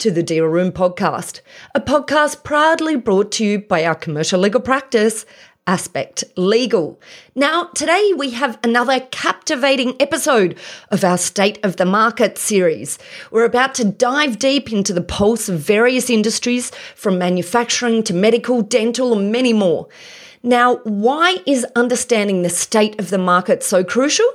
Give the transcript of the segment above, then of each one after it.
to the Deal Room Podcast, a podcast proudly brought to you by our commercial legal practice, Aspect Legal. Now, today we have another captivating episode of our State of the Market series. We're about to dive deep into the pulse of various industries, from manufacturing to medical, dental, and many more. Now, why is understanding the state of the market so crucial?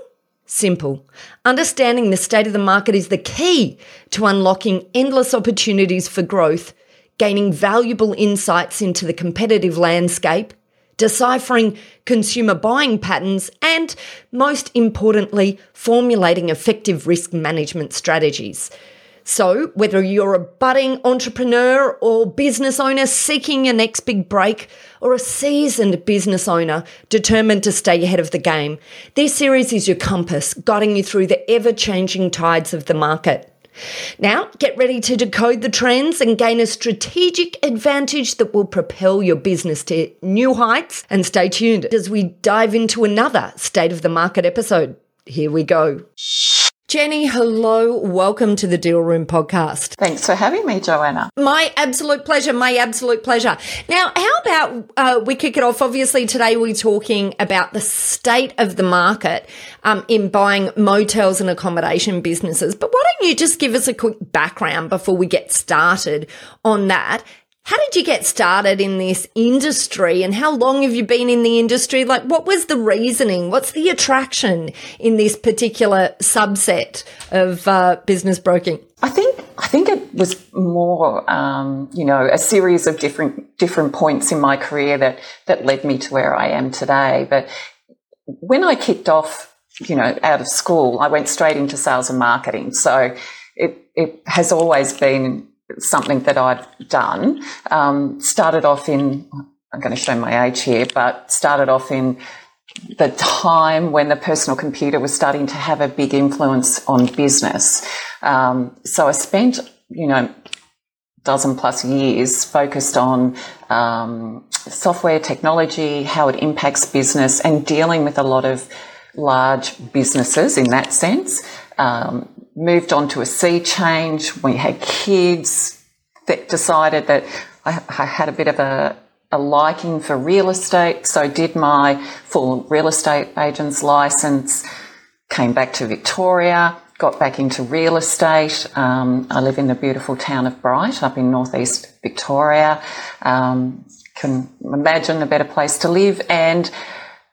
Simple. Understanding the state of the market is the key to unlocking endless opportunities for growth, gaining valuable insights into the competitive landscape, deciphering consumer buying patterns, and most importantly, formulating effective risk management strategies. So, whether you're a budding entrepreneur or business owner seeking your next big break, or a seasoned business owner determined to stay ahead of the game, this series is your compass, guiding you through the ever changing tides of the market. Now, get ready to decode the trends and gain a strategic advantage that will propel your business to new heights. And stay tuned as we dive into another State of the Market episode. Here we go. Jenny, hello. Welcome to the Deal Room podcast. Thanks for having me, Joanna. My absolute pleasure. My absolute pleasure. Now, how about uh, we kick it off? Obviously, today we're talking about the state of the market um, in buying motels and accommodation businesses. But why don't you just give us a quick background before we get started on that? How did you get started in this industry and how long have you been in the industry? Like, what was the reasoning? What's the attraction in this particular subset of uh, business broking? I think I think it was more, um, you know, a series of different different points in my career that that led me to where I am today. But when I kicked off, you know, out of school, I went straight into sales and marketing. So it it has always been something that I've done. Um, started off in, I'm going to show my age here, but started off in the time when the personal computer was starting to have a big influence on business. Um, so I spent, you know, dozen plus years focused on um, software technology, how it impacts business, and dealing with a lot of large businesses in that sense. Um, moved on to a sea change. We had kids that decided that I, I had a bit of a, a liking for real estate. So did my full real estate agent's license, came back to Victoria, got back into real estate. Um, I live in the beautiful town of Bright up in northeast Victoria. Um, can imagine a better place to live and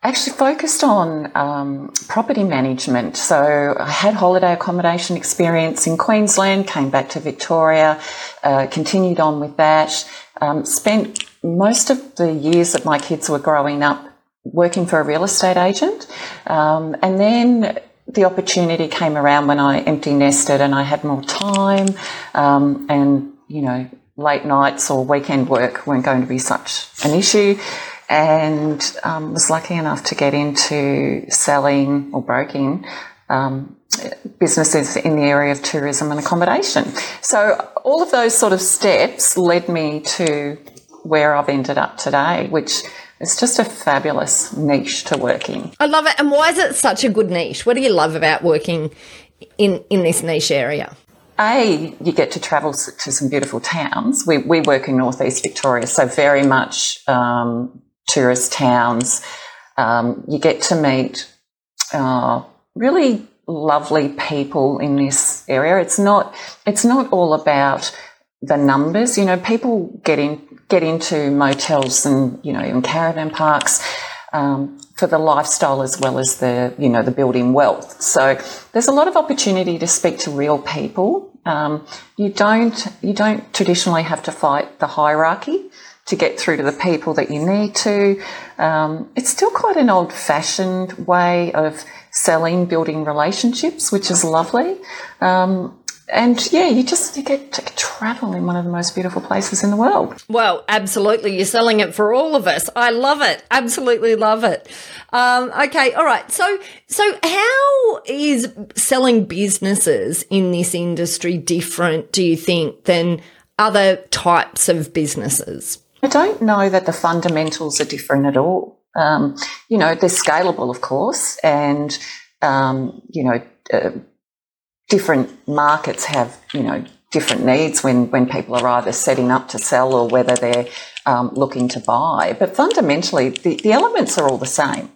actually focused on um, property management. So I had holiday accommodation experience in Queensland, came back to Victoria, uh, continued on with that, um, spent most of the years that my kids were growing up working for a real estate agent. Um, and then the opportunity came around when I empty nested and I had more time um, and, you know, late nights or weekend work weren't going to be such an issue and um, was lucky enough to get into selling or broking um, businesses in the area of tourism and accommodation. So all of those sort of steps led me to where I've ended up today, which is just a fabulous niche to work in. I love it. And why is it such a good niche? What do you love about working in, in this niche area? A, you get to travel to some beautiful towns. We, we work in northeast Victoria, so very much um, tourist towns. Um, you get to meet uh, really lovely people in this area. It's not it's not all about the numbers. You know, people get in get into motels and you know even caravan parks. Um, for the lifestyle as well as the you know the building wealth. So there's a lot of opportunity to speak to real people. Um, you don't you don't traditionally have to fight the hierarchy to get through to the people that you need to. Um, it's still quite an old fashioned way of selling, building relationships, which is lovely. Um, and yeah, you just you get to travel in one of the most beautiful places in the world. Well, absolutely. You're selling it for all of us. I love it. Absolutely love it. Um, okay. All right. So, so how is selling businesses in this industry different, do you think, than other types of businesses? I don't know that the fundamentals are different at all. Um, you know, they're scalable, of course, and, um, you know, uh, different markets have, you know, different needs when, when people are either setting up to sell or whether they're um, looking to buy. But fundamentally, the, the elements are all the same.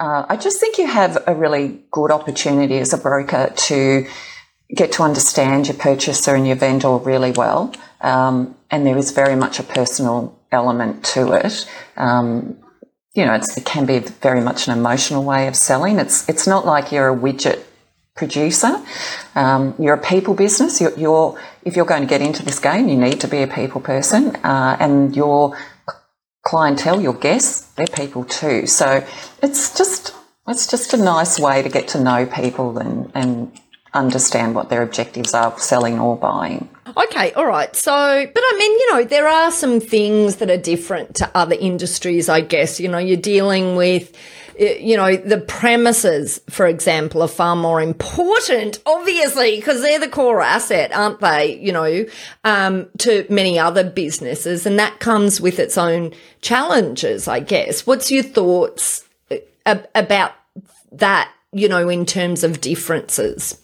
Uh, I just think you have a really good opportunity as a broker to get to understand your purchaser and your vendor really well. Um, and there is very much a personal element to it. Um, you know, it can be very much an emotional way of selling. It's it's not like you're a widget producer. Um, you're a people business. You're, you're, if you're going to get into this game, you need to be a people person, uh, and your clientele, your guests, they're people too. So it's just it's just a nice way to get to know people and and understand what their objectives are selling or buying. Okay, all right. So, but I mean, you know, there are some things that are different to other industries, I guess. You know, you're dealing with you know, the premises, for example, are far more important, obviously, because they're the core asset, aren't they? You know, um, to many other businesses. And that comes with its own challenges, I guess. What's your thoughts uh, about that, you know, in terms of differences?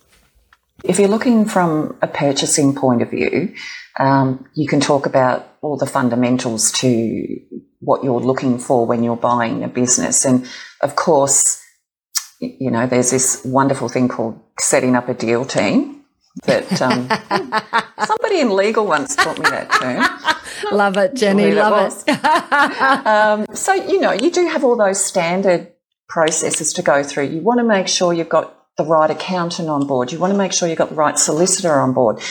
If you're looking from a purchasing point of view, um, you can talk about all the fundamentals to what you're looking for when you're buying a business. And of course, you know, there's this wonderful thing called setting up a deal team that um, somebody in legal once taught me that term. Love it, Jenny. Love it. um, so, you know, you do have all those standard processes to go through. You want to make sure you've got the right accountant on board. You want to make sure you've got the right solicitor on board.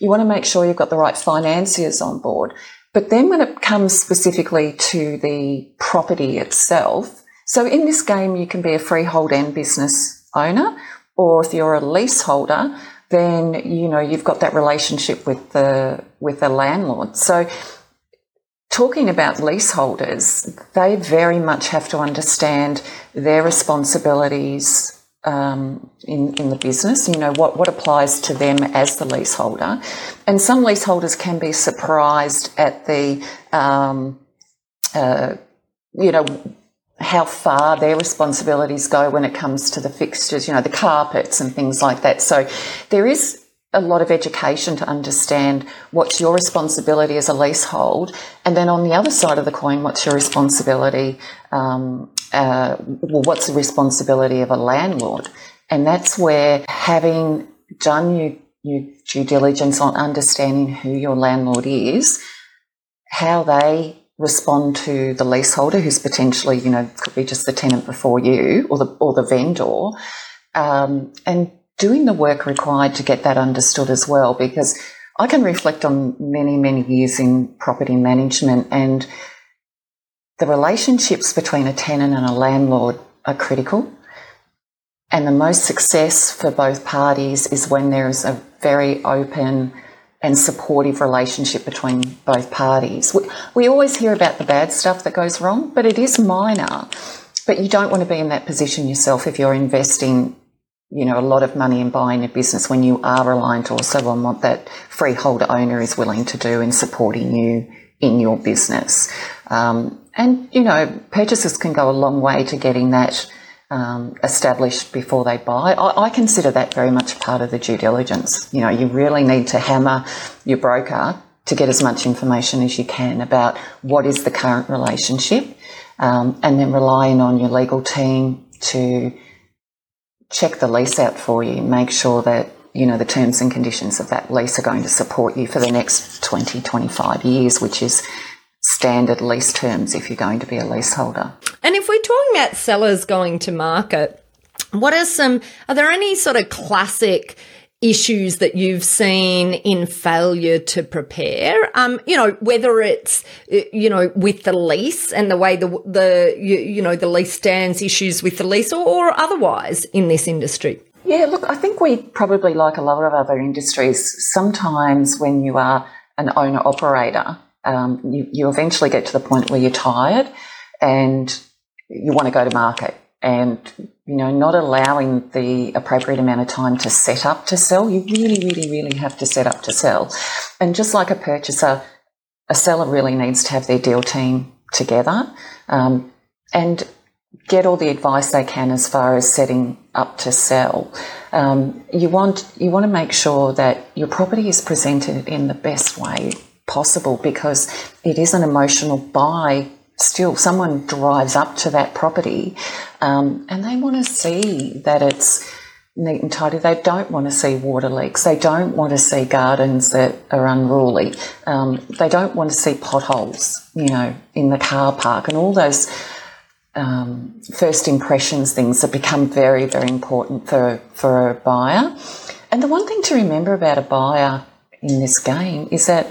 You want to make sure you've got the right financiers on board. But then when it comes specifically to the property itself, so in this game, you can be a freehold and business owner, or if you're a leaseholder, then you know you've got that relationship with the with the landlord. So talking about leaseholders, they very much have to understand their responsibilities um, in, in the business, you know, what, what applies to them as the leaseholder. And some leaseholders can be surprised at the, um, uh, you know, how far their responsibilities go when it comes to the fixtures, you know, the carpets and things like that. So there is a lot of education to understand what's your responsibility as a leasehold, and then on the other side of the coin, what's your responsibility? Um, uh, well, what's the responsibility of a landlord? And that's where having done your, your due diligence on understanding who your landlord is, how they respond to the leaseholder, who's potentially, you know, could be just the tenant before you or the or the vendor, um, and doing the work required to get that understood as well, because I can reflect on many, many years in property management and the relationships between a tenant and a landlord are critical. And the most success for both parties is when there is a very open and supportive relationship between both parties. We, we always hear about the bad stuff that goes wrong, but it is minor. But you don't want to be in that position yourself if you're investing you know, a lot of money in buying a business when you are reliant also on what that freeholder owner is willing to do in supporting you in your business. Um, and, you know, purchasers can go a long way to getting that um, established before they buy. I, I, consider that very much part of the due diligence. You know, you really need to hammer your broker to get as much information as you can about what is the current relationship um, and then relying on your legal team to check the lease out for you, make sure that you know the terms and conditions of that lease are going to support you for the next 20 25 years which is standard lease terms if you're going to be a leaseholder. And if we're talking about sellers going to market what are some are there any sort of classic issues that you've seen in failure to prepare? Um you know whether it's you know with the lease and the way the the you, you know the lease stands issues with the lease or, or otherwise in this industry? Yeah, look, I think we probably, like a lot of other industries, sometimes when you are an owner operator, um, you, you eventually get to the point where you're tired and you want to go to market. And you know not allowing the appropriate amount of time to set up to sell you really really really have to set up to sell. And just like a purchaser a seller really needs to have their deal team together um, and get all the advice they can as far as setting up to sell. Um, you want you want to make sure that your property is presented in the best way possible because it is an emotional buy still someone drives up to that property um, and they want to see that it's neat and tidy. They don't want to see water leaks. They don't want to see gardens that are unruly. Um, they don't want to see potholes, you know, in the car park and all those um, first impressions things that become very, very important for, for a buyer. And the one thing to remember about a buyer in this game is that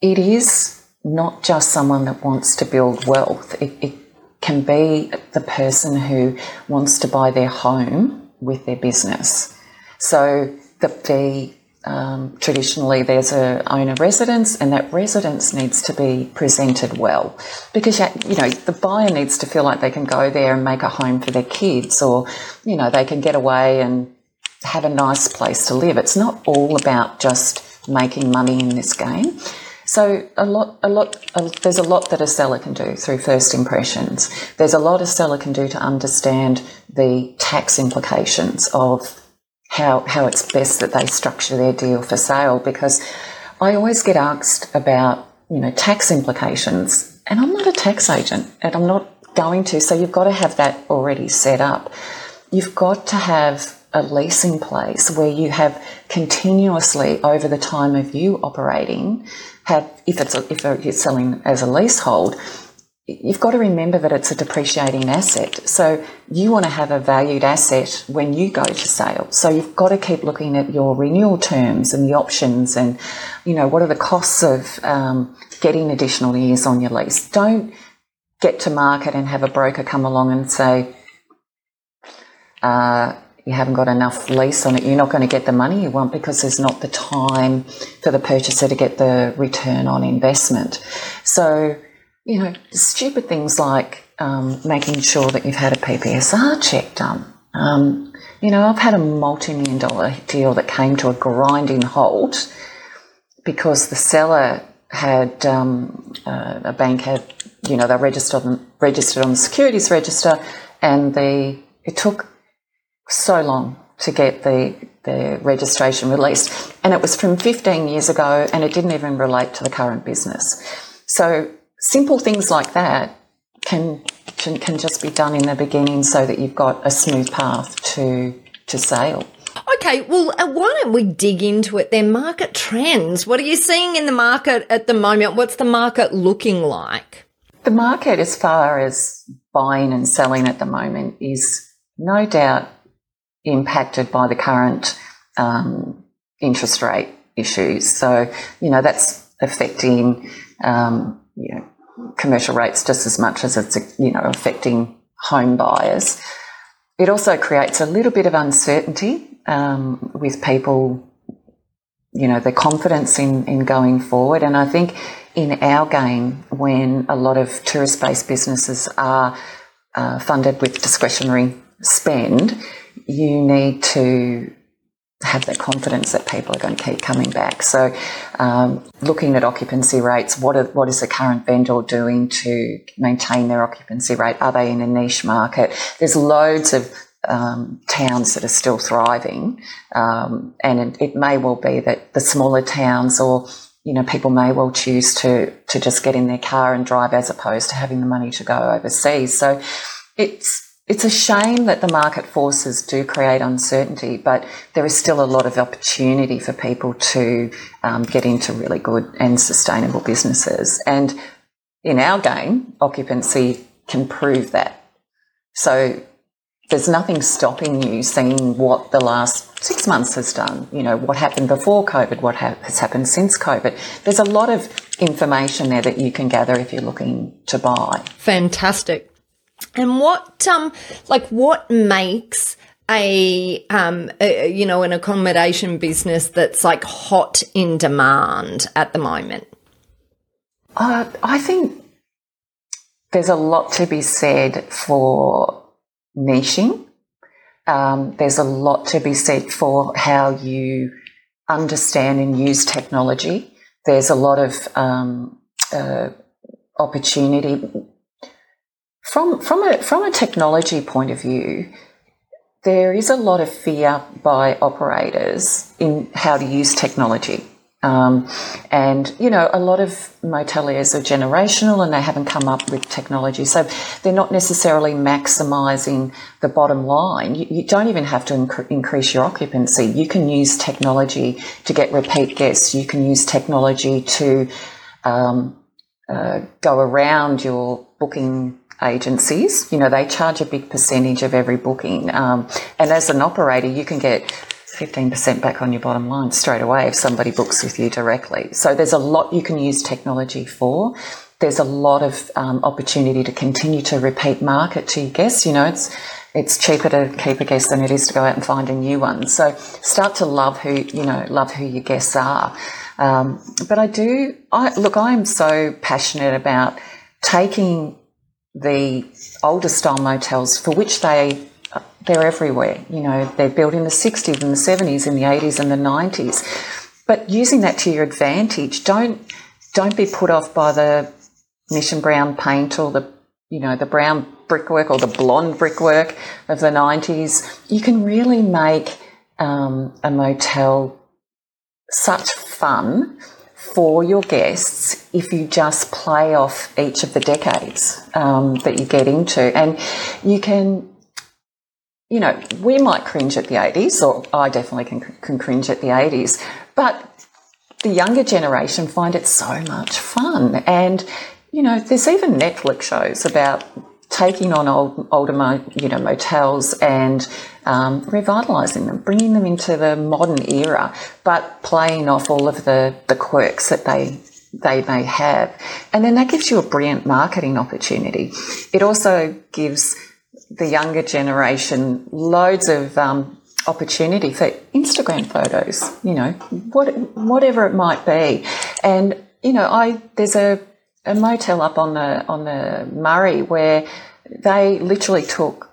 it is not just someone that wants to build wealth. It, it can be the person who wants to buy their home with their business. So the, the um, traditionally there's a owner residence and that residence needs to be presented well because you know the buyer needs to feel like they can go there and make a home for their kids or you know they can get away and have a nice place to live it's not all about just making money in this game so a lot, a lot, there's a lot that a seller can do through first impressions. There's a lot a seller can do to understand the tax implications of how how it's best that they structure their deal for sale. Because I always get asked about you know tax implications, and I'm not a tax agent, and I'm not going to. So you've got to have that already set up. You've got to have a leasing place where you have continuously over the time of you operating have, if it's a, if you're selling as a leasehold, you've got to remember that it's a depreciating asset. So you want to have a valued asset when you go to sale. So you've got to keep looking at your renewal terms and the options and, you know, what are the costs of um, getting additional years on your lease. Don't get to market and have a broker come along and say, uh, you haven't got enough lease on it, you're not going to get the money you want because there's not the time for the purchaser to get the return on investment. So, you know, stupid things like um, making sure that you've had a PPSR check done. Um, you know, I've had a multi million dollar deal that came to a grinding halt because the seller had, um, uh, a bank had, you know, they registered on, registered on the securities register and the, it took so long to get the, the registration released. And it was from 15 years ago and it didn't even relate to the current business. So simple things like that can, can, can just be done in the beginning so that you've got a smooth path to, to sale. Okay, well, uh, why don't we dig into it then? Market trends. What are you seeing in the market at the moment? What's the market looking like? The market, as far as buying and selling at the moment, is no doubt impacted by the current um, interest rate issues. So, you know, that's affecting, um, you know, commercial rates just as much as it's, you know, affecting home buyers. It also creates a little bit of uncertainty um, with people, you know, their confidence in, in going forward. And I think in our game, when a lot of tourist based businesses are uh, funded with discretionary spend, you need to have that confidence that people are going to keep coming back. So, um, looking at occupancy rates, what are, what is the current vendor doing to maintain their occupancy rate? Are they in a niche market? There's loads of um, towns that are still thriving, um, and it, it, may well be that the smaller towns or you know people may well choose to to just get in their car and drive as opposed to having the money to go overseas. So, it's it's a shame that the market forces do create uncertainty, but there is still a lot of opportunity for people to um, get into really good and sustainable businesses. And in our game, occupancy can prove that. So there's nothing stopping you seeing what the last six months has done. You know, what happened before COVID, what ha- has happened since COVID. There's a lot of information there that you can gather if you're looking to buy. Fantastic. And what, um, like, what makes a, um, a, you know, an accommodation business that's like hot in demand at the moment? Uh, I think there's a lot to be said for niching. Um, there's a lot to be said for how you understand and use technology. There's a lot of um, uh, opportunity from from a from a technology point of view. There is a lot of fear by operators in how to use technology. Um, and, you know, a lot of moteliers are generational and they haven't come up with technology. So they're not necessarily maximising the bottom line. You, you don't even have to inc- increase your occupancy. You can use technology to get repeat guests. You can use technology to um, uh, go around your booking agencies. You know, they charge a big percentage of every booking. Um, and as an operator, you can get 15% back on your bottom line straight away if somebody books with you directly. So there's a lot you can use technology for. There's a lot of um, opportunity to continue to repeat market to your guests. You know, it's it's cheaper to keep a guest than it is to go out and find a new one. So start to love who you know, love who your guests are. Um, but I do, I look, I am so passionate about taking the older style motels for which they they're everywhere. You know, they're built in the 60s and the 70s and the 80s and the 90s. But using that to your advantage, don't don't be put off by the mission brown paint or the you know the brown brickwork or the blonde brickwork of the 90s. You can really make um, a motel such fun for your guests if you just play off each of the decades um, that you get into, and you can you know, we might cringe at the 80s, or I definitely can, can cringe at the 80s, but the younger generation find it so much fun. And, you know, there's even Netflix shows about taking on old, older, you know, motels and um, revitalising them, bringing them into the modern era, but playing off all of the, the quirks that they they may have. And then that gives you a brilliant marketing opportunity. It also gives the younger generation loads of um, opportunity for Instagram photos, you know, what, whatever it might be. And, you know, I, there's a, a motel up on the, on the Murray where they literally took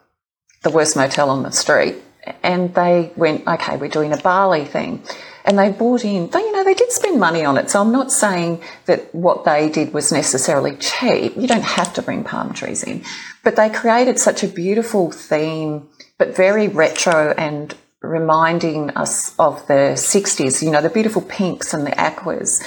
the worst motel on the street and they went, okay, we're doing a Bali thing and they bought in, they, you know, they did spend money on it. So I'm not saying that what they did was necessarily cheap. You don't have to bring palm trees in, but they created such a beautiful theme, but very retro and reminding us of the 60s, you know, the beautiful pinks and the aquas.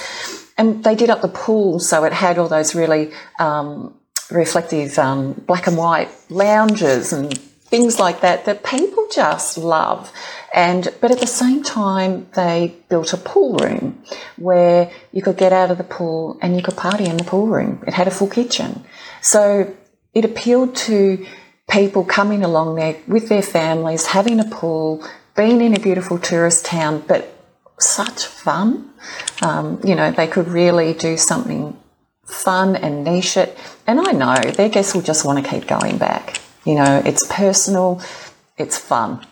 And they did up the pool, so it had all those really um, reflective um, black and white lounges and things like that that people just love. And but at the same time, they built a pool room where you could get out of the pool and you could party in the pool room. It had a full kitchen, so it appealed to people coming along there with their families, having a pool, being in a beautiful tourist town, but such fun. Um, you know, they could really do something fun and niche it. And I know their guests will just want to keep going back. You know, it's personal, it's fun.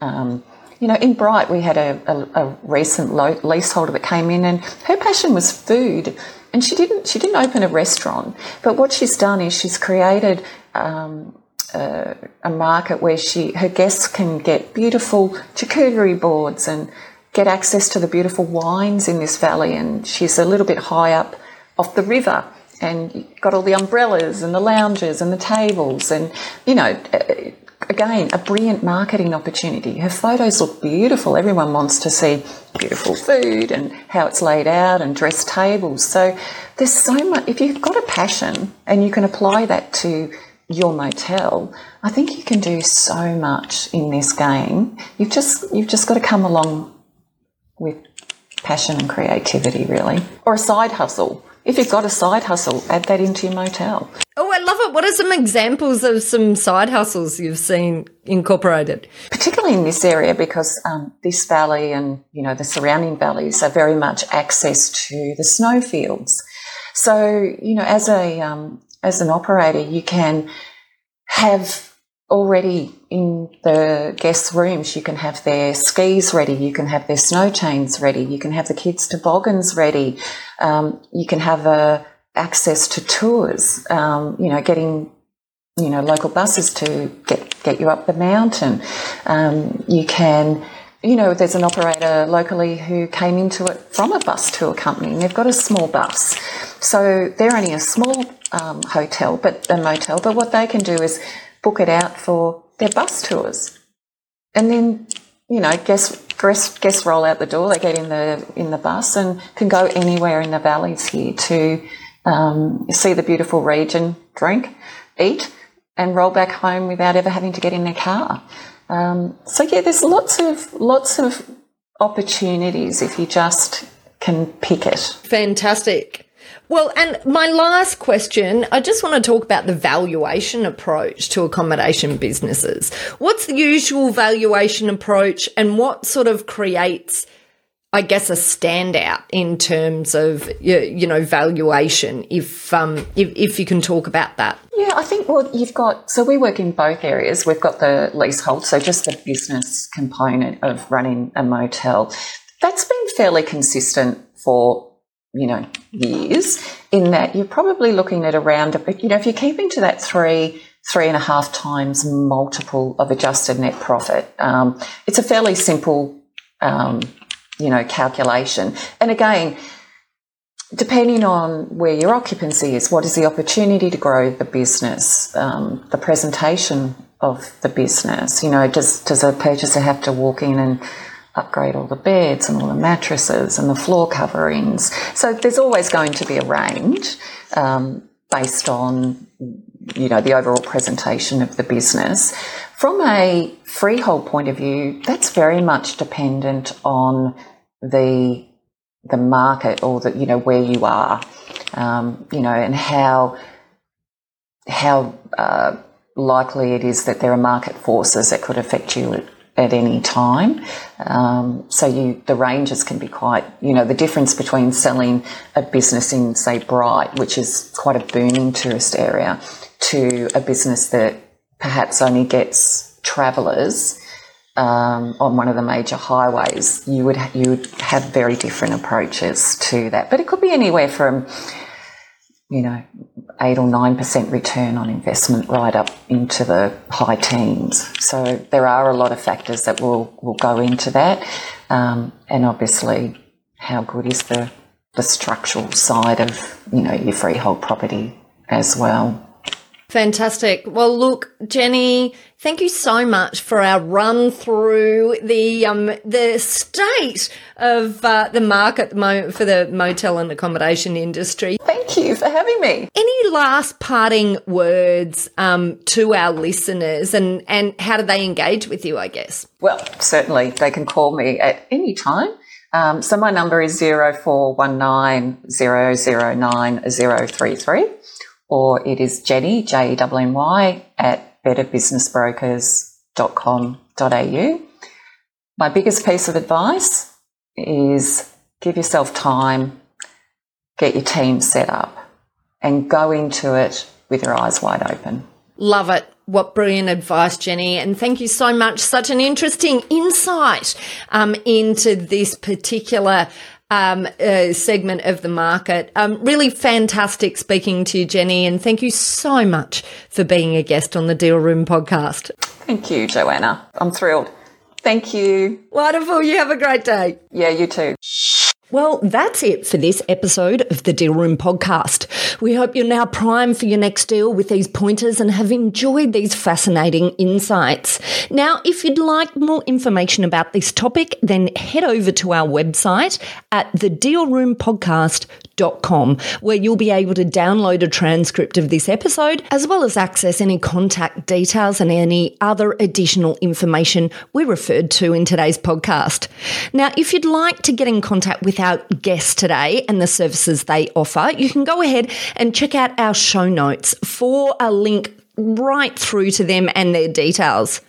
Um, you know, in Bright, we had a, a, a recent leaseholder that came in, and her passion was food. And she didn't she didn't open a restaurant, but what she's done is she's created um, a, a market where she her guests can get beautiful charcuterie boards and get access to the beautiful wines in this valley. And she's a little bit high up off the river and got all the umbrellas and the lounges and the tables and you know again, a brilliant marketing opportunity. Her photos look beautiful. Everyone wants to see beautiful food and how it's laid out and dressed tables. So there's so much. If you've got a passion and you can apply that to your motel, I think you can do so much in this game. You've just you've just got to come along with passion and creativity, really, or a side hustle. If you've got a side hustle, add that into your motel. Oh, I love it. What are some examples of some side hustles you've seen incorporated? Particularly in this area, because um, this valley and you know the surrounding valleys are very much access to the snowfields. So you know, as a um, as an operator, you can have already in the guest rooms. You can have their skis ready. You can have their snow chains ready. You can have the kids' toboggans ready. Um, you can have uh, access to tours. Um, you know, getting you know local buses to get get you up the mountain. Um, you can. You know, there's an operator locally who came into it from a bus tour company, and they've got a small bus. So they're only a small um, hotel, but a motel. But what they can do is book it out for their bus tours. And then, you know, guests, guests, guests roll out the door, they get in the, in the bus and can go anywhere in the valleys here to um, see the beautiful region, drink, eat, and roll back home without ever having to get in their car. Um, so yeah, there's lots of lots of opportunities if you just can pick it. Fantastic. Well, and my last question, I just want to talk about the valuation approach to accommodation businesses. What's the usual valuation approach and what sort of creates I guess a standout in terms of you know valuation if um if, if you can talk about that. Yeah, I think well you've got so we work in both areas. We've got the leasehold, so just the business component of running a motel. That's been fairly consistent for you know, years, in that you're probably looking at around, you know, if you're keeping to that three, three and a half times multiple of adjusted net profit, um, it's a fairly simple, um, you know, calculation. And again, depending on where your occupancy is, what is the opportunity to grow the business, um, the presentation of the business, you know, does, does a purchaser have to walk in and upgrade all the beds and all the mattresses and the floor coverings. So there's always going to be a range um, based on you know the overall presentation of the business. From a freehold point of view, that's very much dependent on the the market or the you know where you are, um, you know, and how how uh, likely it is that there are market forces that could affect you at any time. Um, so you, the ranges can be quite, you know, the difference between selling a business in, say, Bright, which is quite a booming tourist area, to a business that perhaps only gets travellers um, on one of the major highways, you would you would have very different approaches to that. But it could be anywhere from you know, eight or nine percent return on investment right up into the high teens. So there are a lot of factors that will, will go into that. Um, and obviously how good is the the structural side of, you know, your freehold property as well. Fantastic. Well, look, Jenny, thank you so much for our run through the um, the state of uh, the market at the moment for the motel and accommodation industry. Thank you for having me. Any last parting words um, to our listeners, and and how do they engage with you? I guess. Well, certainly they can call me at any time. Um, so my number is zero four one nine zero zero nine zero three three or it is Jenny, J E N N Y, at betterbusinessbrokers.com.au. My biggest piece of advice is give yourself time, get your team set up, and go into it with your eyes wide open. Love it. What brilliant advice, Jenny. And thank you so much. Such an interesting insight um, into this particular um, uh, segment of the market. Um, really fantastic speaking to you, Jenny, and thank you so much for being a guest on the Deal Room podcast. Thank you, Joanna. I'm thrilled. Thank you. Wonderful. You have a great day. Yeah, you too. Well, that's it for this episode of the Deal Room podcast. We hope you're now primed for your next deal with these pointers and have enjoyed these fascinating insights. Now, if you'd like more information about this topic, then head over to our website at thedealroompodcast.com, where you'll be able to download a transcript of this episode, as well as access any contact details and any other additional information we referred to in today's podcast. Now, if you'd like to get in contact with our guests today and the services they offer, you can go ahead and check out our show notes for a link right through to them and their details.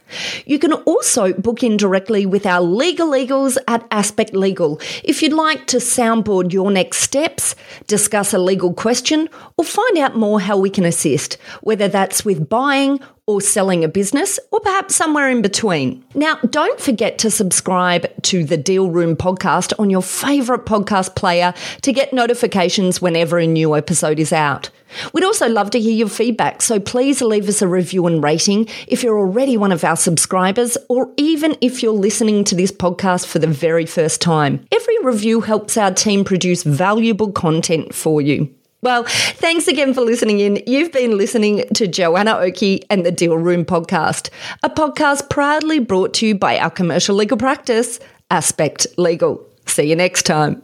You can also book in directly with our legal eagles at Aspect Legal if you'd like to soundboard your next steps, discuss a legal question, or find out more how we can assist, whether that's with buying or selling a business, or perhaps somewhere in between. Now, don't forget to subscribe to the Deal Room podcast on your favourite podcast player to get notifications whenever a new episode is out. We'd also love to hear your feedback, so please leave us a review and rating if you're already one of our subscribers, or even if you're listening to this podcast for the very first time. Every review helps our team produce valuable content for you. Well, thanks again for listening in. You've been listening to Joanna Oakey and the Deal Room podcast, a podcast proudly brought to you by our commercial legal practice, Aspect Legal. See you next time.